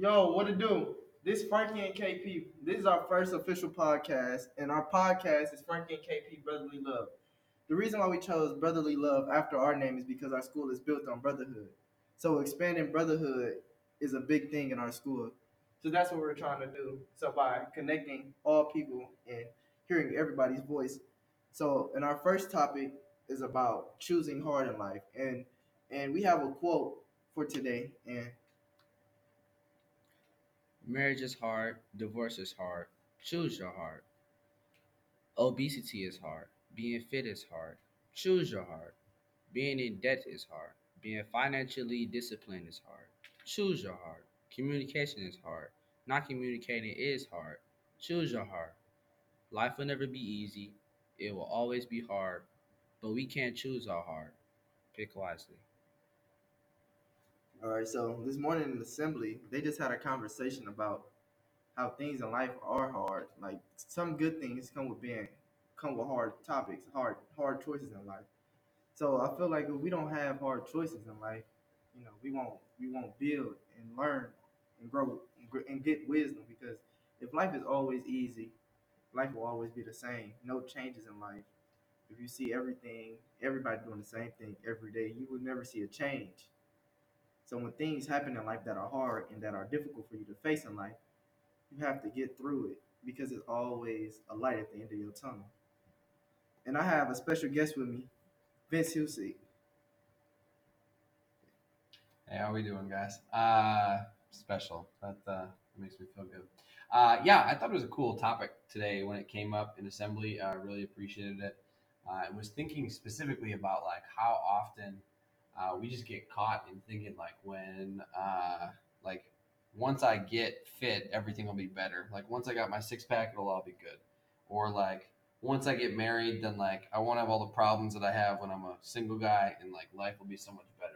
Yo, what to do? This is Frankie and KP. This is our first official podcast, and our podcast is Frankie and KP Brotherly Love. The reason why we chose Brotherly Love after our name is because our school is built on brotherhood. So expanding brotherhood is a big thing in our school. So that's what we're trying to do. So by connecting all people and hearing everybody's voice. So and our first topic is about choosing hard in life. And and we have a quote for today and Marriage is hard, divorce is hard. Choose your heart. Obesity is hard. Being fit is hard. Choose your heart. Being in debt is hard. Being financially disciplined is hard. Choose your heart. Communication is hard. Not communicating is hard. Choose your heart. Life will never be easy. It will always be hard, but we can't choose our heart. Pick wisely. All right, so this morning in assembly, they just had a conversation about how things in life are hard. Like some good things come with being come with hard topics, hard hard choices in life. So I feel like if we don't have hard choices in life, you know, we won't we won't build and learn and grow and, get wisdom because if life is always easy, life will always be the same. No changes in life. If you see everything, everybody doing the same thing every day, you will never see a change. So when things happen in life that are hard and that are difficult for you to face in life, you have to get through it because it's always a light at the end of your tunnel. And I have a special guest with me, Vince Hussey. Hey, how we doing, guys? Uh, special. That uh, makes me feel good. Uh, yeah, I thought it was a cool topic today when it came up in assembly. I really appreciated it. Uh, I was thinking specifically about like how often uh, we just get caught in thinking like when uh, like once I get fit, everything will be better. Like once I got my six pack, it'll all be good. Or like once I get married, then like I won't have all the problems that I have when I'm a single guy, and like life will be so much better.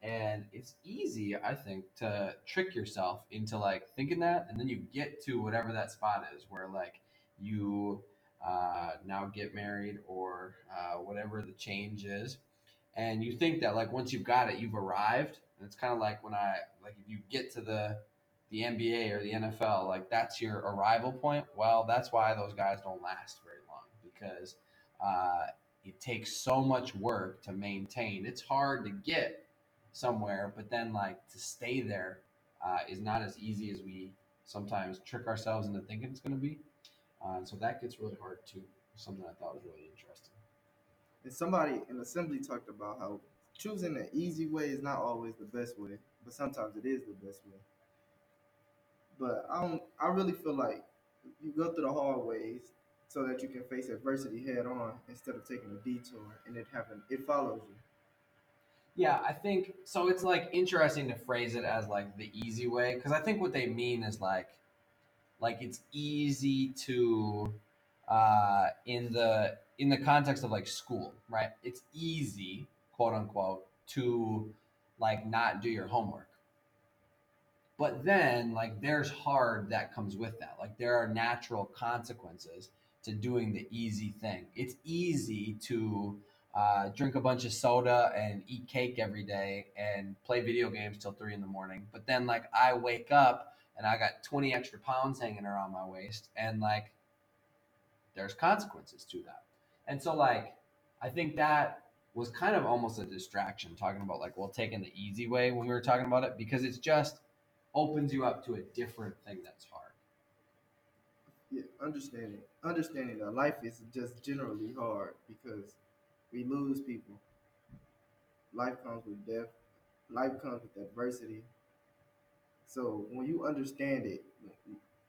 And it's easy, I think, to trick yourself into like thinking that, and then you get to whatever that spot is where like you uh, now get married or uh, whatever the change is, and you think that like once you've got it, you've arrived. And it's kind of like when I like if you get to the the NBA or the NFL, like that's your arrival point. Well, that's why those guys don't last very long because uh, it takes so much work to maintain. It's hard to get somewhere, but then like to stay there uh, is not as easy as we sometimes trick ourselves into thinking it's going to be. Uh, so that gets really hard too. Something I thought was really interesting. And somebody in assembly talked about how choosing the easy way is not always the best way, but sometimes it is the best way. But I don't I really feel like you go through the hard ways so that you can face adversity head on instead of taking a detour and it happen it follows you. Yeah, I think so. It's like interesting to phrase it as like the easy way because I think what they mean is like, like it's easy to, uh, in the in the context of like school, right? It's easy, quote unquote, to like not do your homework. But then like there's hard that comes with that. Like there are natural consequences to doing the easy thing. It's easy to uh, drink a bunch of soda and eat cake every day and play video games till three in the morning. But then like I wake up and I got 20 extra pounds hanging around my waist and like there's consequences to that. And so like I think that was kind of almost a distraction talking about like well taking the easy way when we were talking about it because it's just opens you up to a different thing that's hard. Yeah, understanding understanding that life is just generally hard because we lose people. Life comes with death. Life comes with adversity. So when you understand it,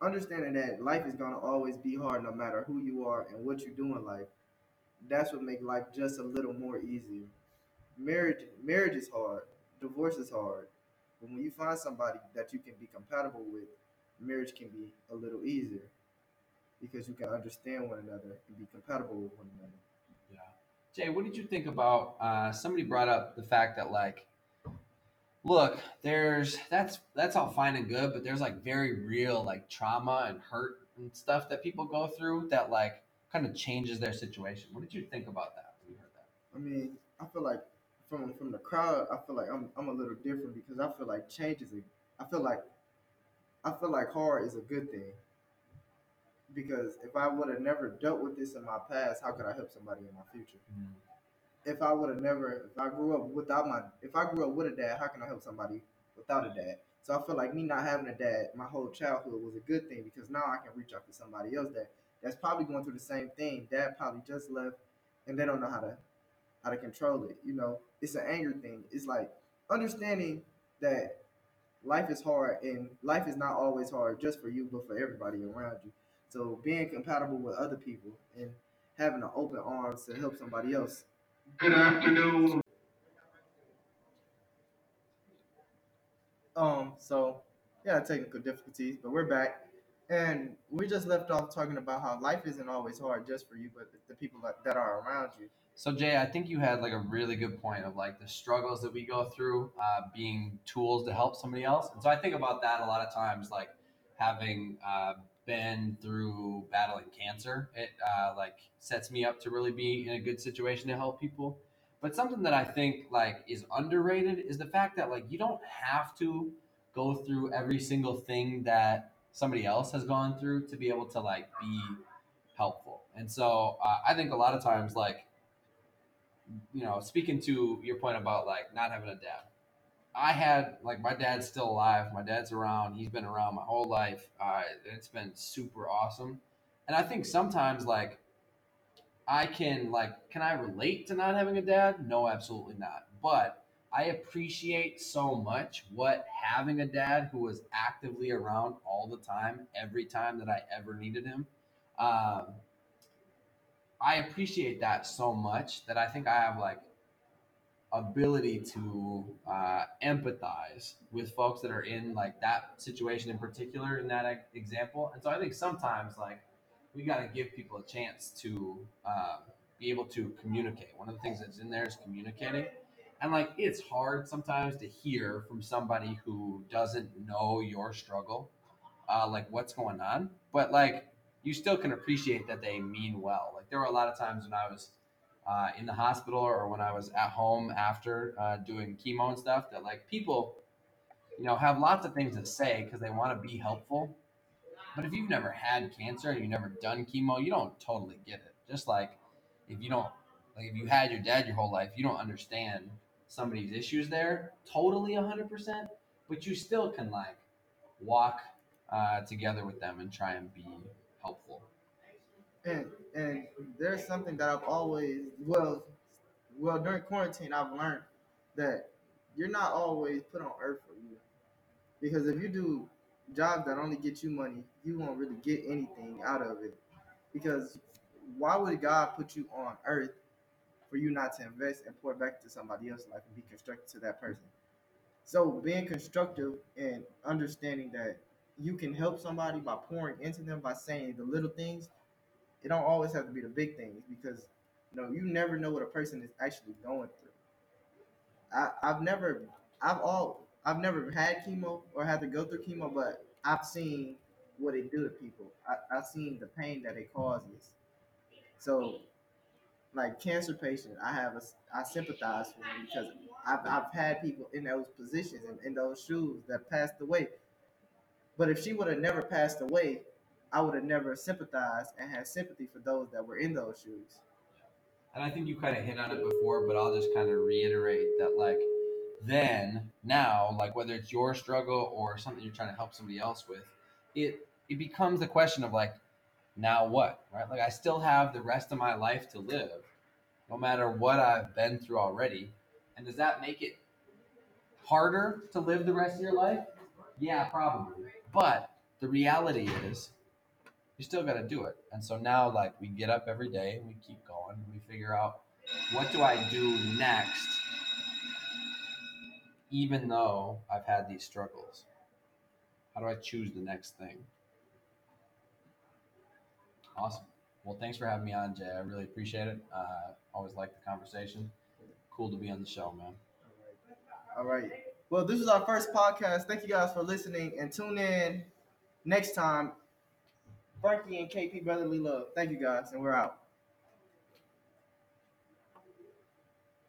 understanding that life is gonna always be hard no matter who you are and what you do in life, that's what makes life just a little more easier. Marriage marriage is hard. Divorce is hard. But when you find somebody that you can be compatible with, marriage can be a little easier because you can understand one another and be compatible with one another. Yeah. Jay, what did you think about uh, somebody brought up the fact that like look, there's that's that's all fine and good, but there's like very real like trauma and hurt and stuff that people go through that like kind of changes their situation. What did you think about that when you heard that? I mean, I feel like from from the crowd, I feel like I'm I'm a little different because I feel like change is a I feel like I feel like hard is a good thing because if I would have never dealt with this in my past, how could I help somebody in my future? Mm. If I would have never, if I grew up without my, if I grew up with a dad, how can I help somebody without a dad? So I feel like me not having a dad my whole childhood was a good thing because now I can reach out to somebody else that that's probably going through the same thing. Dad probably just left, and they don't know how to how to control it. You know, it's an anger thing. It's like understanding that life is hard and life is not always hard just for you, but for everybody around you. So being compatible with other people and having an open arms to help somebody else. Good afternoon. Um, so yeah, technical difficulties, but we're back. And we just left off talking about how life isn't always hard just for you, but the people that, that are around you. So Jay, I think you had like a really good point of like the struggles that we go through uh, being tools to help somebody else. And so I think about that a lot of times, like having uh, been through battling cancer, it uh, like sets me up to really be in a good situation to help people. But something that I think like is underrated is the fact that like you don't have to go through every single thing that somebody else has gone through to be able to like be helpful. And so uh, I think a lot of times like you know, speaking to your point about like not having a dad, I had like my dad's still alive. My dad's around. He's been around my whole life. Uh, it's been super awesome. And I think sometimes like I can like can I relate to not having a dad? No, absolutely not. But I appreciate so much what having a dad who was actively around all the time, every time that I ever needed him. Um, I appreciate that so much that I think I have like ability to uh, empathize with folks that are in like that situation in particular in that example. And so I think sometimes like we got to give people a chance to uh, be able to communicate. One of the things that's in there is communicating. And like it's hard sometimes to hear from somebody who doesn't know your struggle, uh, like what's going on. But like you still can appreciate that they mean well. Like there were a lot of times when I was uh, in the hospital or when I was at home after uh, doing chemo and stuff that like people, you know, have lots of things to say because they want to be helpful. But if you've never had cancer and you've never done chemo, you don't totally get it. Just like if you don't, like if you had your dad your whole life, you don't understand somebody's issues there totally 100%, but you still can like walk uh, together with them and try and be helpful. And and there's something that I've always well well during quarantine I've learned that you're not always put on earth for you. Because if you do jobs that only get you money, you won't really get anything out of it. Because why would God put you on earth for you not to invest and pour back to somebody else's life and be constructive to that person? So being constructive and understanding that you can help somebody by pouring into them by saying the little things. It don't always have to be the big things because you know you never know what a person is actually going through. I, I've never I've all I've never had chemo or had to go through chemo, but I've seen what it do to people. I, I've seen the pain that it causes. So like cancer patient, I have a I sympathize for them because I've, I've had people in those positions and in those shoes that passed away. But if she would have never passed away, I would have never sympathized and had sympathy for those that were in those shoes. And I think you kind of hit on it before, but I'll just kind of reiterate that, like, then, now, like, whether it's your struggle or something you're trying to help somebody else with, it it becomes the question of like, now what, right? Like, I still have the rest of my life to live, no matter what I've been through already. And does that make it harder to live the rest of your life? Yeah, probably. But the reality is, you still got to do it. And so now, like, we get up every day and we keep going. And we figure out what do I do next, even though I've had these struggles. How do I choose the next thing? Awesome. Well, thanks for having me on, Jay. I really appreciate it. Uh, always like the conversation. Cool to be on the show, man. All right. Well, this is our first podcast. Thank you guys for listening and tune in next time. Frankie and KP Brotherly Love. Thank you guys, and we're out.